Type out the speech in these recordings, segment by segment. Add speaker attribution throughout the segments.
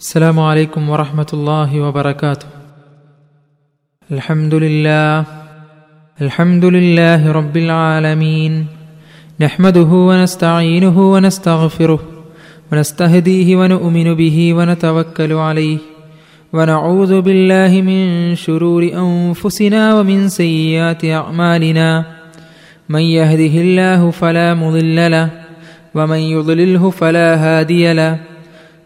Speaker 1: السلام عليكم ورحمة الله وبركاته. الحمد لله الحمد لله رب العالمين. نحمده ونستعينه ونستغفره ونستهديه ونؤمن به ونتوكل عليه. ونعوذ بالله من شرور أنفسنا ومن سيئات أعمالنا. من يهده الله فلا مضل له ومن يضلله فلا هادي له.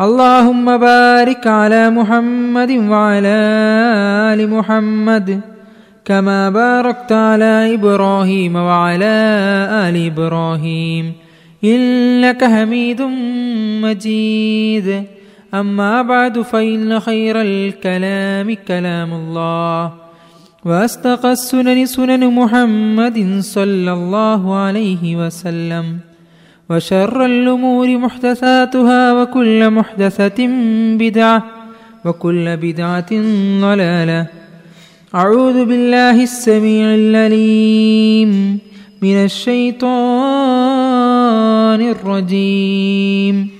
Speaker 1: اللهم بارك على محمد وعلى آل محمد كما باركت على إبراهيم وعلى آل إبراهيم إنك حميد مجيد. أما بعد فإن خير الكلام كلام الله واصدق السنن سنن محمد صلى الله عليه وسلم. وشر الأمور محدثاتها وكل محدثة بدعة وكل بدعة ضلالة. أعوذ بالله السميع العليم من الشيطان الرجيم.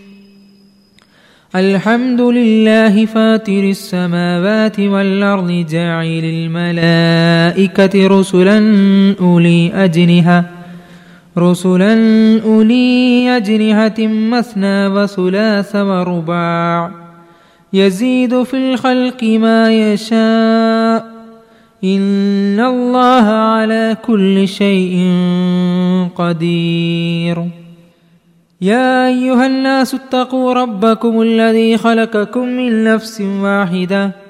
Speaker 1: الحمد لله فاتر السماوات والأرض جاعل الملائكة رسلا أولي أجنحة. رسلا أولي أجنحة مثنى وثلاث ورباع. يزيد في الخلق ما يشاء. إن الله على كل شيء قدير. يا أيها الناس اتقوا ربكم الذي خلقكم من نفس واحدة.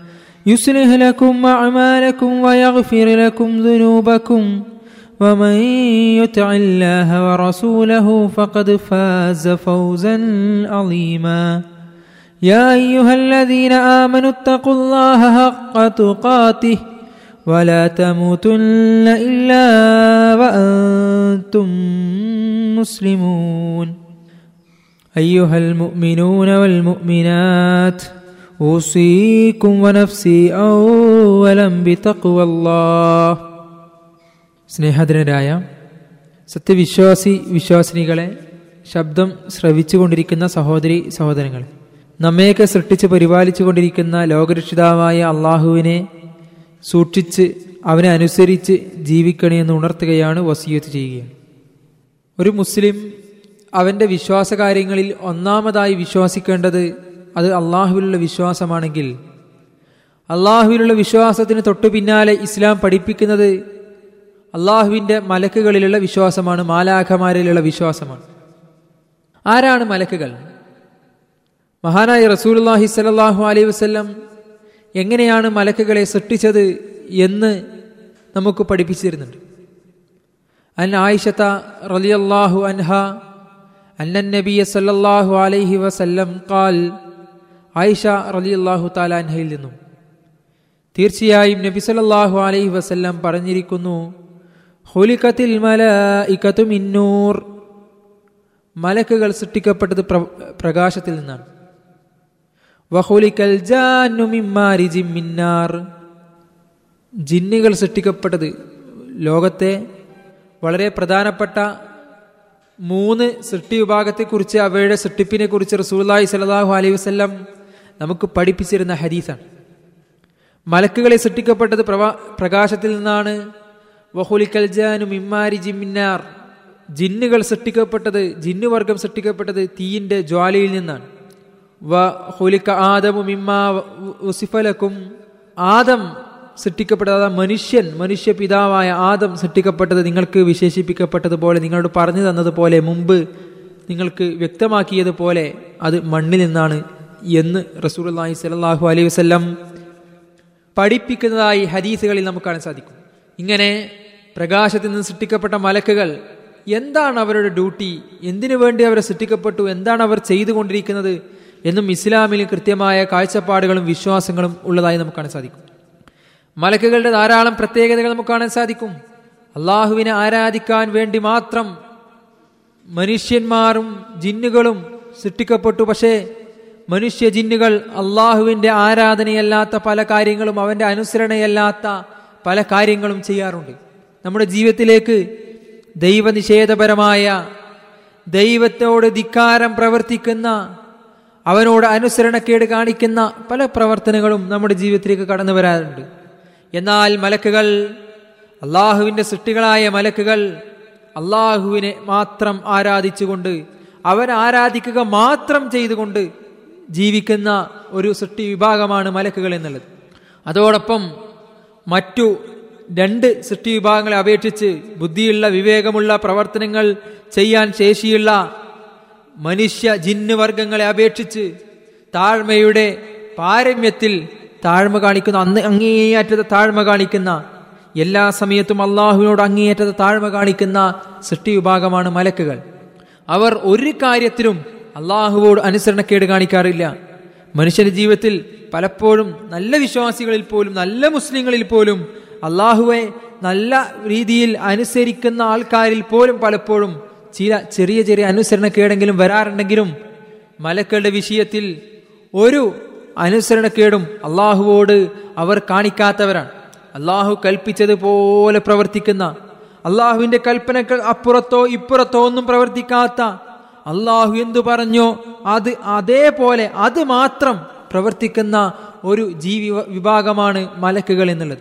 Speaker 1: يصلح لكم أعمالكم ويغفر لكم ذنوبكم ومن يطع الله ورسوله فقد فاز فوزا عظيما. يا أيها الذين آمنوا اتقوا الله حق تقاته ولا تموتن إلا وأنتم مسلمون. أيها المؤمنون والمؤمنات أوصيكم ونفسي أولا بتقوى الله സ്നേഹധനരായ സത്യവിശ്വാസി വിശ്വാസിനികളെ ശബ്ദം ശ്രവിച്ചുകൊണ്ടിരിക്കുന്ന സഹോദരി സഹോദരങ്ങളെ നമ്മയൊക്കെ സൃഷ്ടിച്ച് പരിപാലിച്ചു കൊണ്ടിരിക്കുന്ന ലോകരക്ഷിതാവായ അള്ളാഹുവിനെ സൂക്ഷിച്ച് അവനെ അനുസരിച്ച് ജീവിക്കണമെന്ന് ഉണർത്തുകയാണ് വസീയത്ത് ചെയ്യുകയാണ് ഒരു മുസ്ലിം അവൻ്റെ വിശ്വാസകാര്യങ്ങളിൽ ഒന്നാമതായി വിശ്വസിക്കേണ്ടത് അത് അള്ളാഹുവിലുള്ള വിശ്വാസമാണെങ്കിൽ അള്ളാഹുവിലുള്ള വിശ്വാസത്തിന് തൊട്ടു പിന്നാലെ ഇസ്ലാം പഠിപ്പിക്കുന്നത് അള്ളാഹുവിന്റെ മലക്കുകളിലുള്ള വിശ്വാസമാണ് മാലാഖമാരിലുള്ള വിശ്വാസമാണ്. ആരാണ് മലക്കുകൾ? മഹാനായ റസൂലുല്ലാഹി സലാഹു അലൈഹി വസ്ല്ലം എങ്ങനെയാണ് മലക്കുകളെ സൃഷ്ടിച്ചത് എന്ന് നമുക്ക് പഠിപ്പിച്ചിരുന്നുണ്ട്. അൻ ആയിഷത്ത റലിയല്ലാഹു അൻഹ അന്നബിയ നബിയ സല്ലല്ലാഹു അലൈഹി വസല്ലം ഖാൽ ആയിഷ റലി അള്ളാഹു താലാൻഹയിൽ നിന്നും. തീർച്ചയായും നബി അലൈഹി വസല്ലം പറഞ്ഞിരിക്കുന്നു ഹുലിക്കത്തിൽ ഇക്കത്തും മിന്നൂർ മലക്കുകൾ സൃഷ്ടിക്കപ്പെട്ടത് പ്രകാശത്തിൽ നിന്നാണ്. വഹുലിക്കൽ മിന്നാർ ജിന്നുകൾ സൃഷ്ടിക്കപ്പെട്ടത് ലോകത്തെ വളരെ പ്രധാനപ്പെട്ട മൂന്ന് സൃഷ്ടി വിഭാഗത്തെക്കുറിച്ച് അവയുടെ സൃഷ്ടിപ്പിനെ കുറിച്ച് റസൂല്ലായി സലാഹു അലൈഹി വസ്ല്ലാം നമുക്ക് പഠിപ്പിച്ചിരുന്ന ഹദീസാണ്. മലക്കുകളെ സൃഷ്ടിക്കപ്പെട്ടത് പ്രവാ പ്രകാശത്തിൽ നിന്നാണ്. വഹുലിക്കൽ ജാനു മിമ്മാരി ജിമ്മിന്നാർ. ജിന്നുകൾ സൃഷ്ടിക്കപ്പെട്ടത് ജിന്നുവർഗം സൃഷ്ടിക്കപ്പെട്ടത് തീയിന്റെ ജ്വാലയിൽ നിന്നാണ്. വ ഹുലിക്ക ആദമു മിമ്മ ഉസിഫലക്കും. ആദം സൃഷ്ടിക്കപ്പെട്ടത് മനുഷ്യൻ മനുഷ്യ പിതാവായ ആദം സൃഷ്ടിക്കപ്പെട്ടത് നിങ്ങൾക്ക് വിശേഷിപ്പിക്കപ്പെട്ടതുപോലെ നിങ്ങളോട് പറഞ്ഞു തന്നതുപോലെ മുമ്പ് നിങ്ങൾക്ക് വ്യക്തമാക്കിയതുപോലെ അത് മണ്ണിൽ നിന്നാണ് എന്ന് റസൂലി സലാഹു അലൈഹി വസ്ലം പഠിപ്പിക്കുന്നതായി ഹദീസുകളിൽ നമുക്ക് കാണാൻ സാധിക്കും. ഇങ്ങനെ പ്രകാശത്തിൽ നിന്ന് സൃഷ്ടിക്കപ്പെട്ട മലക്കുകൾ എന്താണ് അവരുടെ ഡ്യൂട്ടി? എന്തിനു വേണ്ടി അവരെ സൃഷ്ടിക്കപ്പെട്ടു? എന്താണ് അവർ ചെയ്തുകൊണ്ടിരിക്കുന്നത്? എന്നും ഇസ്ലാമിൽ കൃത്യമായ കാഴ്ചപ്പാടുകളും വിശ്വാസങ്ങളും ഉള്ളതായി നമുക്ക് കാണാൻ സാധിക്കും. മലക്കുകളുടെ ധാരാളം പ്രത്യേകതകൾ നമുക്ക് കാണാൻ സാധിക്കും. അള്ളാഹുവിനെ ആരാധിക്കാൻ വേണ്ടി മാത്രം മനുഷ്യന്മാരും ജിന്നുകളും സൃഷ്ടിക്കപ്പെട്ടു. പക്ഷേ മനുഷ്യ ജിന്നുകൾ അള്ളാഹുവിന്റെ ആരാധനയല്ലാത്ത പല കാര്യങ്ങളും അവന്റെ അനുസരണയല്ലാത്ത പല കാര്യങ്ങളും ചെയ്യാറുണ്ട്. നമ്മുടെ ജീവിതത്തിലേക്ക് ദൈവനിഷേധപരമായ ദൈവത്തോട് ധിക്കാരം പ്രവർത്തിക്കുന്ന അവനോട് അനുസരണക്കേട് കാണിക്കുന്ന പല പ്രവർത്തനങ്ങളും നമ്മുടെ ജീവിതത്തിലേക്ക് കടന്നു വരാറുണ്ട്. എന്നാൽ മലക്കുകൾ അള്ളാഹുവിന്റെ സൃഷ്ടികളായ മലക്കുകൾ അള്ളാഹുവിനെ മാത്രം ആരാധിച്ചുകൊണ്ട് അവൻ ആരാധിക്കുക മാത്രം ചെയ്തുകൊണ്ട് ജീവിക്കുന്ന ഒരു സൃഷ്ടി വിഭാഗമാണ് മലക്കുകൾ എന്നുള്ളത്. അതോടൊപ്പം മറ്റു രണ്ട് സൃഷ്ടി വിഭാഗങ്ങളെ അപേക്ഷിച്ച് ബുദ്ധിയുള്ള വിവേകമുള്ള പ്രവർത്തനങ്ങൾ ചെയ്യാൻ ശേഷിയുള്ള മനുഷ്യ ജിന്ന് വർഗങ്ങളെ അപേക്ഷിച്ച് താഴ്മയുടെ പാരമ്യത്തിൽ താഴ്മ കാണിക്കുന്ന അന്ന് അങ്ങേയറ്റത്തെ താഴ്മ കാണിക്കുന്ന എല്ലാ സമയത്തും അള്ളാഹുവിനോട് അങ്ങേയറ്റത്തെ താഴ്മ കാണിക്കുന്ന സൃഷ്ടി വിഭാഗമാണ് മലക്കുകൾ. അവർ ഒരു കാര്യത്തിലും അള്ളാഹുവോട് അനുസരണക്കേട് കാണിക്കാറില്ല. മനുഷ്യന്റെ ജീവിതത്തിൽ പലപ്പോഴും നല്ല വിശ്വാസികളിൽ പോലും നല്ല മുസ്ലിങ്ങളിൽ പോലും അള്ളാഹുവെ നല്ല രീതിയിൽ അനുസരിക്കുന്ന ആൾക്കാരിൽ പോലും പലപ്പോഴും ചില ചെറിയ ചെറിയ അനുസരണക്കേടെങ്കിലും വരാറുണ്ടെങ്കിലും മലക്കളുടെ വിഷയത്തിൽ ഒരു അനുസരണക്കേടും അള്ളാഹുവോട് അവർ കാണിക്കാത്തവരാണ്. അള്ളാഹു കൽപ്പിച്ചതുപോലെ പ്രവർത്തിക്കുന്ന അള്ളാഹുവിന്റെ കൽപ്പനകൾ അപ്പുറത്തോ ഇപ്പുറത്തോ ഒന്നും പ്രവർത്തിക്കാത്ത അള്ളാഹു എന്തു പറഞ്ഞു? അത് അതേപോലെ അത് മാത്രം പ്രവർത്തിക്കുന്ന ഒരു ജീവി വിഭാഗമാണ് മലക്കുകൾ എന്നുള്ളത്.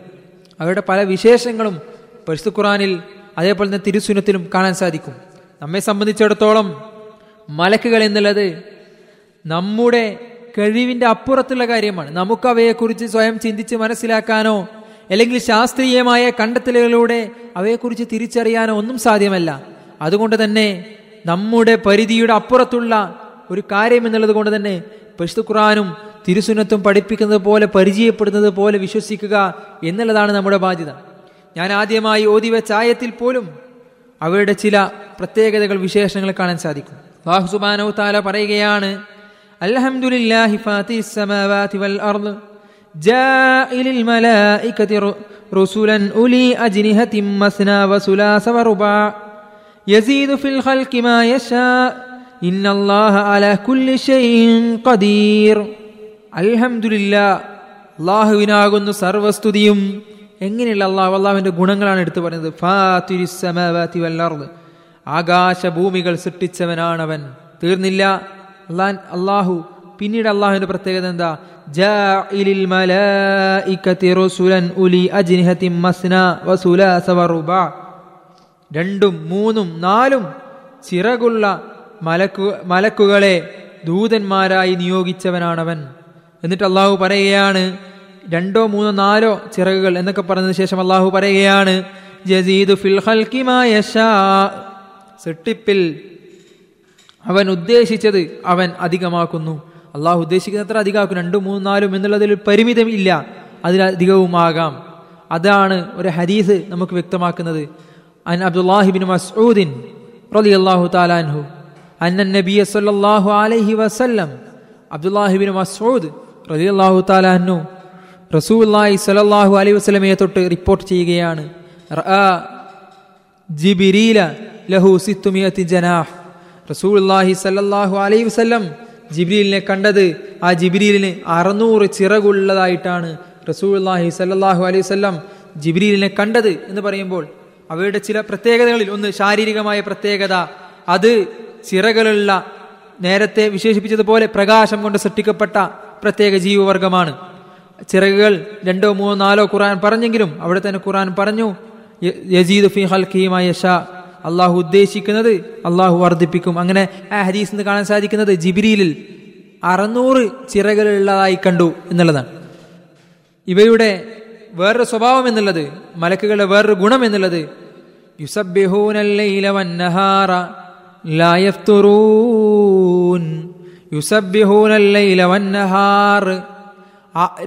Speaker 1: അവരുടെ പല വിശേഷങ്ങളും പരിശുദ്ധ ഖുറാനിൽ അതേപോലെ തന്നെ തിരുസുനത്തിലും കാണാൻ സാധിക്കും. നമ്മെ സംബന്ധിച്ചിടത്തോളം മലക്കുകൾ എന്നുള്ളത് നമ്മുടെ കഴിവിന്റെ അപ്പുറത്തുള്ള കാര്യമാണ്. നമുക്ക് അവയെക്കുറിച്ച് സ്വയം ചിന്തിച്ച് മനസ്സിലാക്കാനോ അല്ലെങ്കിൽ ശാസ്ത്രീയമായ കണ്ടെത്തലുകളിലൂടെ അവയെക്കുറിച്ച് തിരിച്ചറിയാനോ ഒന്നും സാധ്യമല്ല. അതുകൊണ്ട് തന്നെ നമ്മുടെ പരിധിയുടെ അപ്പുറത്തുള്ള ഒരു കാര്യം എന്നുള്ളത് കൊണ്ട് തന്നെ പരിശുദ്ധ ഖുറാനും തിരുസുനത്തും പഠിപ്പിക്കുന്നത് പോലെ പരിചയപ്പെടുന്നത് പോലെ വിശ്വസിക്കുക എന്നുള്ളതാണ് നമ്മുടെ ബാധ്യത. ഞാൻ ആദ്യമായി ഓതി വെച്ച ആയത്തിൽ പോലും അവയുടെ ചില പ്രത്യേകതകൾ വിശേഷങ്ങൾ കാണാൻ സാധിക്കും. അല്ലാഹു സുബ്ഹാനഹു താല പറയുകയാണ് അൽഹംദുലില്ലാഹി സമവാതി വൽ വസുലാസ വറുബാ യസീദു ഫിൽ ഖൽഖി മാ യശാ ഇന്നല്ലാഹ അലാ കുല്ലി ഷൈഇൻ ഖദീർ. അൽഹംദുലില്ലാ അല്ലാഹുവിനാകുന്നു സർവസ്തുതിയും. എങ്ങനെയുള്ള അള്ളാഹു അള്ളാഹുവിന്റെ ഗുണങ്ങളാണ് എടുത്തു പറയുന്നത് ഫാത്തിരിസമാവാതി വല്ലർദ് ആകാശഭൂമികൾ സൃഷ്ടിച്ചവനാണവൻ. തീർന്നില്ല. അള്ളാൻ അള്ളാഹു പിന്നീട് അള്ളാഹുവിന്റെ പ്രത്യേകത എന്താ? ജാഇലിൽ മലായികതി റസുലൻ ഉലി അജ്നിഹതി മസ്ന വസുലാസ വറുബാ രണ്ടും മൂന്നും നാലും ചിറകുള്ള മലക്കു മലക്കുകളെ ദൂതന്മാരായി നിയോഗിച്ചവനാണവൻ. എന്നിട്ട് അള്ളാഹു പറയുകയാണ് രണ്ടോ മൂന്നോ നാലോ ചിറകുകൾ എന്നൊക്കെ പറഞ്ഞതിന് ശേഷം അള്ളാഹു പറയുകയാണ് ജസീദു ഫിൽ സൃഷ്ടിപ്പിൽ അവൻ ഉദ്ദേശിച്ചത് അവൻ അധികമാക്കുന്നു. അള്ളാഹു ഉദ്ദേശിക്കുന്നത്ര അധികമാക്കും. രണ്ടും മൂന്നും നാലും എന്നുള്ളതിൽ പരിമിതം ഇല്ല അതിലധികവുമാകാം അതാണ് ഒരു ഹദീസ് നമുക്ക് വ്യക്തമാക്കുന്നത്. അൻ الله മസ്ഊദിൻ റളിയല്ലാഹു عبد الله നബിയ സല്ലല്ലാഹു അലൈഹി വസല്ലം تعالى മസ്ഊദ് റളിയല്ലാഹു الله റസൂലുള്ളാഹി الله അലൈഹി وسلم തൊട്ട് റിപ്പോർട്ട് ചെയ്യുകയാണ്. ജിബിരീല ലഹു സിത്തുമിയത്തി ജനാഹ്. റസൂലുള്ളാഹി സല്ലാഹു അലൈഹി വസല്ലം ജിബ്രീലിനെ കണ്ടത് ആ ജിബ്രീലിന് അറുന്നൂറ് ചിറകുള്ളതായിട്ടാണ് റസൂലുള്ളാഹി സ്വല്ലല്ലാഹു അലൈഹി വസല്ലം ജിബ്രീലിനെ കണ്ടത് എന്ന് പറയുമ്പോൾ അവയുടെ ചില പ്രത്യേകതകളിൽ ഒന്ന് ശാരീരികമായ പ്രത്യേകത അത് ചിറകളുള്ള നേരത്തെ വിശേഷിപ്പിച്ചതുപോലെ പ്രകാശം കൊണ്ട് സൃഷ്ടിക്കപ്പെട്ട പ്രത്യേക ജീവവർഗമാണ് ചിറകുകൾ രണ്ടോ മൂന്നോ നാലോ ഖുറാൻ പറഞ്ഞെങ്കിലും അവിടെ തന്നെ ഖുറാൻ പറഞ്ഞു യസീദ് ഫി ഹൽഖിയുമായ ഷാ അള്ളാഹു ഉദ്ദേശിക്കുന്നത് അള്ളാഹു വർദ്ധിപ്പിക്കും. അങ്ങനെ ആ ഹദീസ് നിന്ന് കാണാൻ സാധിക്കുന്നത് ജിബിരിയിൽ അറുന്നൂറ് ചിറകളുള്ളതായി കണ്ടു എന്നുള്ളതാണ്. ഇവയുടെ വേറൊരു സ്വഭാവം എന്നുള്ളത് മലക്കുകളുടെ വേറൊരു ഗുണം എന്നുള്ളത്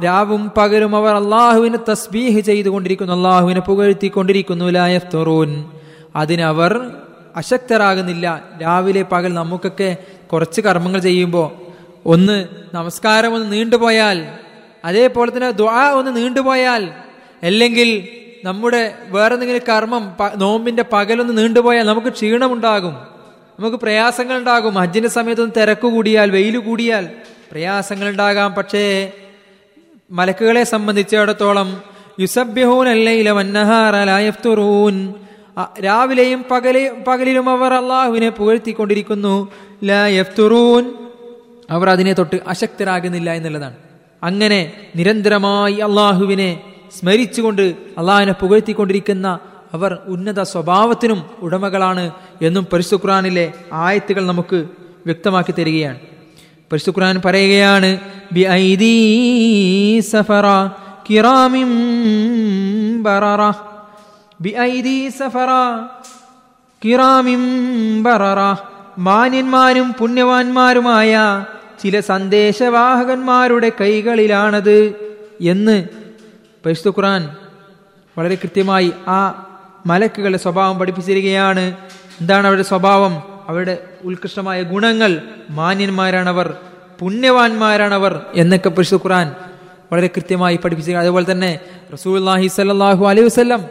Speaker 1: രാവും പകലും അവർ അള്ളാഹുവിനെ തസ്ബീഹ് ചെയ്തുകൊണ്ടിരിക്കുന്നു അള്ളാഹുവിനെ പുകഴ്ത്തിക്കൊണ്ടിരിക്കുന്നു ലാ യഫ്തുറൂൻ. അതിനവർ അശക്തരാകുന്നില്ല. രാവിലെ പകൽ നമുക്കൊക്കെ കുറച്ച് കർമ്മങ്ങൾ ചെയ്യുമ്പോൾ ഒന്ന് നമസ്കാരം ഒന്ന് നീണ്ടുപോയാൽ അതേപോലെ തന്നെ ദ്വാ ഒന്ന് നീണ്ടുപോയാൽ അല്ലെങ്കിൽ നമ്മുടെ വേറെ എന്തെങ്കിലും കർമ്മം നോമ്പിന്റെ പകലൊന്ന് നീണ്ടുപോയാൽ നമുക്ക് ക്ഷീണമുണ്ടാകും നമുക്ക് പ്രയാസങ്ങൾ ഉണ്ടാകും ഹജ്ജിന്റെ സമയത്തൊന്ന് തിരക്ക് കൂടിയാൽ വെയിൽ കൂടിയാൽ പ്രയാസങ്ങൾ ഉണ്ടാകാം പക്ഷേ മലക്കുകളെ സംബന്ധിച്ചിടത്തോളം വന്നഹാറൂൻ രാവിലെയും പകലെ പകലിലും അവർ അള്ളാഹുവിനെ പുകഴ്ത്തിക്കൊണ്ടിരിക്കുന്നു. ലൂൻ അവർ അതിനെ തൊട്ട് അശക്തരാകുന്നില്ല എന്നുള്ളതാണ്. അങ്ങനെ നിരന്തരമായി അള്ളാഹുവിനെ സ്മരിച്ചുകൊണ്ട് അള്ളാഹിനെ പുകഴ്ത്തിക്കൊണ്ടിരിക്കുന്ന അവർ ഉന്നത സ്വഭാവത്തിനും ഉടമകളാണ് എന്നും പരിശുദ്ധ ഖുർആനിലെ ആയത്തുകൾ നമുക്ക് വ്യക്തമാക്കി തരികയാണ്. പരിശുദ്ധ ഖുർആൻ പറയുകയാണ് ബി ബററ. ബററ. മാന്യന്മാരും പുണ്യവാന്മാരുമായ ചില സന്ദേശവാഹകന്മാരുടെ കൈകളിലാണത് എന്ന് പരിശുദ്ധ ഖുർആൻ വളരെ കൃത്യമായി ആ മലക്കുകളുടെ സ്വഭാവം പഠിപ്പിച്ചിരിക്കുകയാണ്. എന്താണ് അവരുടെ സ്വഭാവം? അവരുടെ ഉത്കൃഷ്ടമായ ഗുണങ്ങൾ. മാന്യന്മാരാണവർ പുണ്യവാന്മാരാണവർ എന്നൊക്കെ പരിശുദ്ധ ഖുർആൻ വളരെ കൃത്യമായി പഠിപ്പിച്ചിരിക്കുക അതുപോലെ തന്നെ റസൂൽഹി സല്ലാഹു അലൈഹി വസ്ലം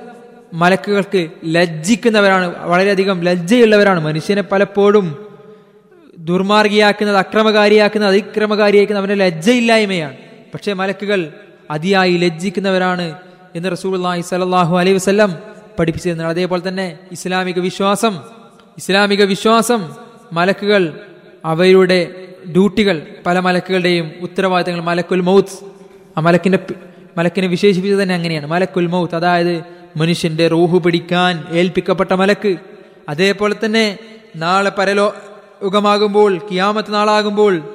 Speaker 1: മലക്കുകൾക്ക് ലജ്ജിക്കുന്നവരാണ് വളരെയധികം ലജ്ജയുള്ളവരാണ്. മനുഷ്യനെ പലപ്പോഴും ദുർമാർഗിയാക്കുന്നത് അക്രമകാരിയാക്കുന്നത് അതിക്രമകാരിയാക്കുന്നത് അവന്റെ ലജ്ജയില്ലായ്മയാണ്. പക്ഷേ മലക്കുകൾ അതിയായി ലജ്ജിക്കുന്നവരാണ് എന്ന് റസൂൽഹി സലാഹു അലൈഹി വസ്ലം പഠിപ്പിച്ചിരുന്നത് അതേപോലെ തന്നെ ഇസ്ലാമിക വിശ്വാസം ഇസ്ലാമിക വിശ്വാസം മലക്കുകൾ അവയുടെ ഡ്യൂട്ടികൾ പല മലക്കുകളുടെയും ഉത്തരവാദിത്തങ്ങൾ മലക്കുൽ മൗത്ത്. ആ മലക്കിന്റെ മലക്കിനെ വിശേഷിപ്പിച്ചത് തന്നെ അങ്ങനെയാണ്. മലക്കുൽ മൗത്ത് അതായത് മനുഷ്യന്റെ റൂഹ് പിടിക്കാൻ ഏൽപ്പിക്കപ്പെട്ട മലക്ക്. അതേപോലെ തന്നെ നാളെ പരലോ യുഗമാകുമ്പോൾ കിയാമത്ത് നാളാകുമ്പോൾ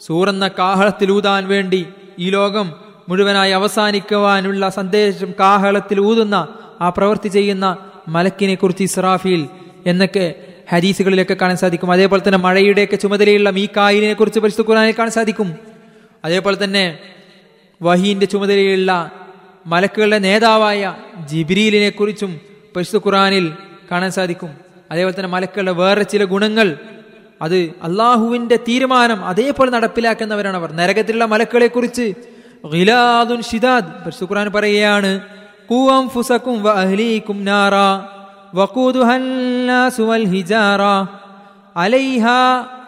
Speaker 1: സൂറന്ന കാഹളത്തിൽ ഊതാൻ വേണ്ടി ഈ ലോകം മുഴുവനായി അവസാനിക്കുവാനുള്ള സന്ദേശം കാഹളത്തിൽ ഊതുന്ന ആ പ്രവൃത്തി ചെയ്യുന്ന മലക്കിനെ കുറിച്ച് ഇസ്രാഫീൽ എന്നൊക്കെ ഹരീസുകളിലൊക്കെ കാണാൻ സാധിക്കും. അതേപോലെ തന്നെ മഴയുടെയൊക്കെ ചുമതലയുള്ള മീക്കായിലിനെ കുറിച്ച് പരിശുദ്ധ ഖുർആനിൽ കാണാൻ സാധിക്കും. അതേപോലെ തന്നെ വഹീന്റെ ചുമതലയുള്ള മലക്കുകളുടെ നേതാവായ ജിബ്രീലിനെ കുറിച്ചും പരിശുദ്ധ ഖുറാനിൽ കാണാൻ സാധിക്കും. അതേപോലെ തന്നെ മലക്കുകളുടെ വേറെ ചില ഗുണങ്ങൾ അത് അള്ളാഹുവിന്റെ തീരുമാനം അതേപോലെ നടപ്പിലാക്കുന്നവരാണ് അവർ. നരകത്തിലുള്ള മലക്കുകളെ കുറിച്ച് ഗിലാദുൻ പറയുകയാണ് നാറ ഹിജാറ.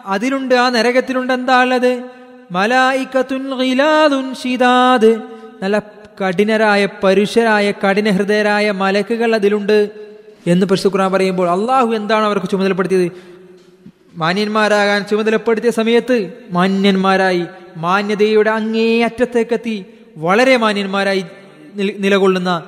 Speaker 1: അതിലുണ്ട് ആ നരകത്തിലുണ്ട് എന്താ ഉള്ളത് മലായിക്കത്തുൻ ഗിലാദുൻ ഷിദാദ്. നല്ല കഠിനരായ പരുഷരായ കഠിന ഹൃദയരായ മലക്കുകൾ അതിലുണ്ട് എന്ന് ഖുർആൻ പറയുമ്പോൾ അള്ളാഹു എന്താണ് അവർക്ക് ചുമതലപ്പെടുത്തിയത്? മാന്യന്മാരാകാൻ ചുമതലപ്പെടുത്തിയ സമയത്ത് മാന്യന്മാരായി മാന്യതയുടെ അങ്ങേ അറ്റത്തേക്കെത്തി വളരെ മാന്യന്മാരായി നിലകൊള്ളുന്ന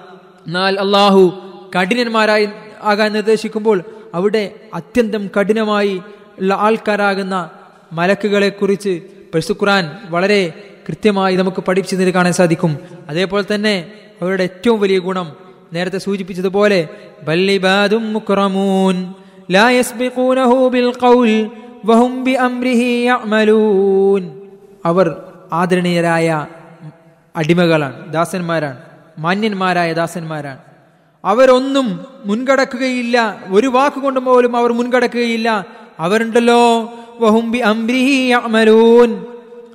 Speaker 1: എന്നാൽ അള്ളാഹു കഠിനന്മാരായി ആകാൻ നിർദ്ദേശിക്കുമ്പോൾ അവിടെ അത്യന്തം കഠിനമായി ഉള്ള ആൾക്കാരാകുന്ന മലക്കുകളെ കുറിച്ച് പരിശുദ്ധ വളരെ കൃത്യമായി നമുക്ക് പഠിപ്പിച്ചതിന് കാണാൻ സാധിക്കും. അതേപോലെ തന്നെ അവരുടെ ഏറ്റവും വലിയ ഗുണം നേരത്തെ സൂചിപ്പിച്ചതുപോലെ ബല്ലിബാദും മുക്രമൂൻ. ലാ يسبقونه ബിൽ وهم بأمره يعملون. അവർ ആദരണീയരായ അടിമകളാണ് ദാസന്മാരാണ് മാന്യന്മാരായ ദാസന്മാരാണ്. അവരൊന്നും മുൻകടക്കുകയില്ല ഒരു വാക്കുകൊണ്ട് പോലും അവർ മുൻകടക്കുകയില്ല. അവരുണ്ടല്ലോ വഹുംബി അംബ്രിഹി യഅമലൂൻ.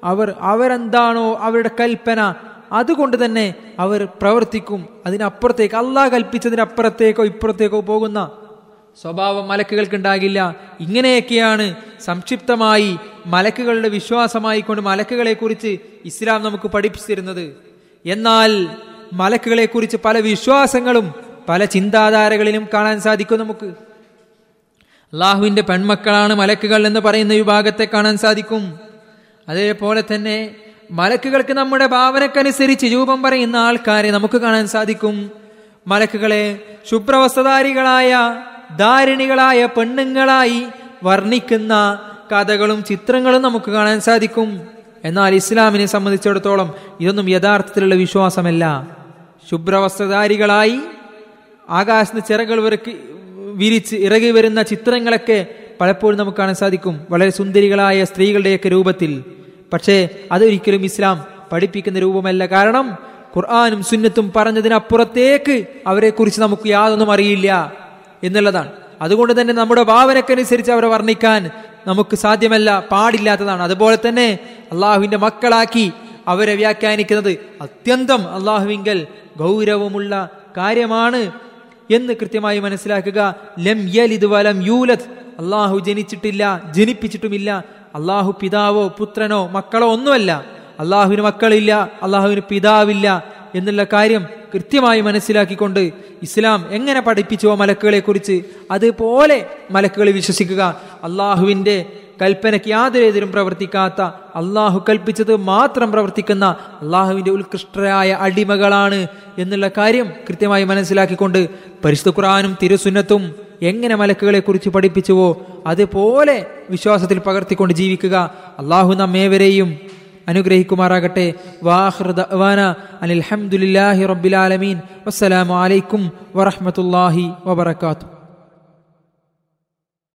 Speaker 1: അവർ അവരെന്താണോ അവരുടെ കൽപ്പന അതുകൊണ്ട് തന്നെ അവർ പ്രവർത്തിക്കും. അതിനപ്പുറത്തേക്ക് അള്ളാഹ് കൽപ്പിച്ചതിനപ്പുറത്തേക്കോ ഇപ്പുറത്തേക്കോ പോകുന്ന സ്വഭാവം മലക്കുകൾക്കുണ്ടാകില്ല. ഇങ്ങനെയൊക്കെയാണ് സംക്ഷിപ്തമായി മലക്കുകളുടെ വിശ്വാസമായി കൊണ്ട് മലക്കുകളെ കുറിച്ച് ഇസ്ലാം നമുക്ക് പഠിപ്പിച്ചിരുന്നത്. എന്നാൽ മലക്കുകളെ കുറിച്ച് പല വിശ്വാസങ്ങളും പല ചിന്താധാരകളിലും കാണാൻ സാധിക്കും നമുക്ക്. അള്ളാഹുവിന്റെ പെൺമക്കളാണ് മലക്കുകൾ എന്ന് പറയുന്ന വിഭാഗത്തെ കാണാൻ സാധിക്കും. അതേപോലെ തന്നെ മലക്കുകൾക്ക് നമ്മുടെ ഭാവനക്കനുസരിച്ച് രൂപം പറയുന്ന ആൾക്കാരെ നമുക്ക് കാണാൻ സാധിക്കും. മലക്കുകളെ ശുഭ്രവസ്ത്രധാരികളായ ധാരിണികളായ പെണ്ണുങ്ങളായി വർണിക്കുന്ന കഥകളും ചിത്രങ്ങളും നമുക്ക് കാണാൻ സാധിക്കും. എന്നാൽ ഇസ്ലാമിനെ സംബന്ധിച്ചിടത്തോളം ഇതൊന്നും യഥാർത്ഥത്തിലുള്ള വിശ്വാസമല്ല. ശുഭ്രവസ്ത്രധാരികളായി ആകാശത്ത് ചിറകൾ വിറക്കി വിരിച്ച് ഇറകി വരുന്ന ചിത്രങ്ങളൊക്കെ പലപ്പോഴും നമുക്ക് കാണാൻ സാധിക്കും. വളരെ സുന്ദരികളായ സ്ത്രീകളുടെയൊക്കെ രൂപത്തിൽ. പക്ഷേ അതൊരിക്കലും ഇസ്ലാം പഠിപ്പിക്കുന്ന രൂപമല്ല. കാരണം ഖുർആാനും സുന്നത്തും പറഞ്ഞതിനപ്പുറത്തേക്ക് അവരെ കുറിച്ച് നമുക്ക് യാതൊന്നും അറിയില്ല. എന്നുള്ളതാണ്. അതുകൊണ്ട് തന്നെ നമ്മുടെ ഭാവനക്കനുസരിച്ച് അവരെ വർണിക്കാൻ നമുക്ക് സാധ്യമല്ല പാടില്ലാത്തതാണ്. അതുപോലെ തന്നെ അള്ളാഹുവിന്റെ മക്കളാക്കി അവരെ വ്യാഖ്യാനിക്കുന്നത് അത്യന്തം അള്ളാഹുവിങ്കൽ ഗൗരവമുള്ള കാര്യമാണ് എന്ന് കൃത്യമായി മനസ്സിലാക്കുക. ലം യലിദ് വലം യൂലത് അള്ളാഹു ജനിച്ചിട്ടില്ല ജനിപ്പിച്ചിട്ടുമില്ല. അള്ളാഹു പിതാവോ പുത്രനോ മക്കളോ ഒന്നുമല്ല. അള്ളാഹുവിന് മക്കളില്ല അള്ളാഹുവിന് പിതാവില്ല. എന്നുള്ള കാര്യം കൃത്യമായി മനസ്സിലാക്കിക്കൊണ്ട് ഇസ്ലാം എങ്ങനെ പഠിപ്പിച്ചുവോ മലക്കുകളെ കുറിച്ച് അതുപോലെ മലക്കുകളെ വിശ്വസിക്കുക. അള്ളാഹുവിന്റെ കൽപ്പനയ്ക്ക് യാതൊരു എതിരും പ്രവർത്തിക്കാത്ത അള്ളാഹു കൽപ്പിച്ചത് മാത്രം പ്രവർത്തിക്കുന്ന അള്ളാഹുവിന്റെ ഉത്കൃഷ്ടരായ അടിമകളാണ് എന്നുള്ള കാര്യം കൃത്യമായി മനസ്സിലാക്കിക്കൊണ്ട് പരിശുദ്ധ ഖുറാനും തിരുസുന്നത്തും എങ്ങനെ മലക്കുകളെ കുറിച്ച് പഠിപ്പിച്ചുവോ അതുപോലെ വിശ്വാസത്തിൽ പകർത്തിക്കൊണ്ട് ജീവിക്കുക. അള്ളാഹു നമ്മേവരെയും അനുഗ്രഹിക്കുമാറാകട്ടെ. വാഹൃദാന അനിൽഹമുല്ലാഹി റബ്ബിലാലമീൻ വസ്സലാമു അലൈക്കും വറഹമത്തല്ലാഹി വബർക്കാത്തു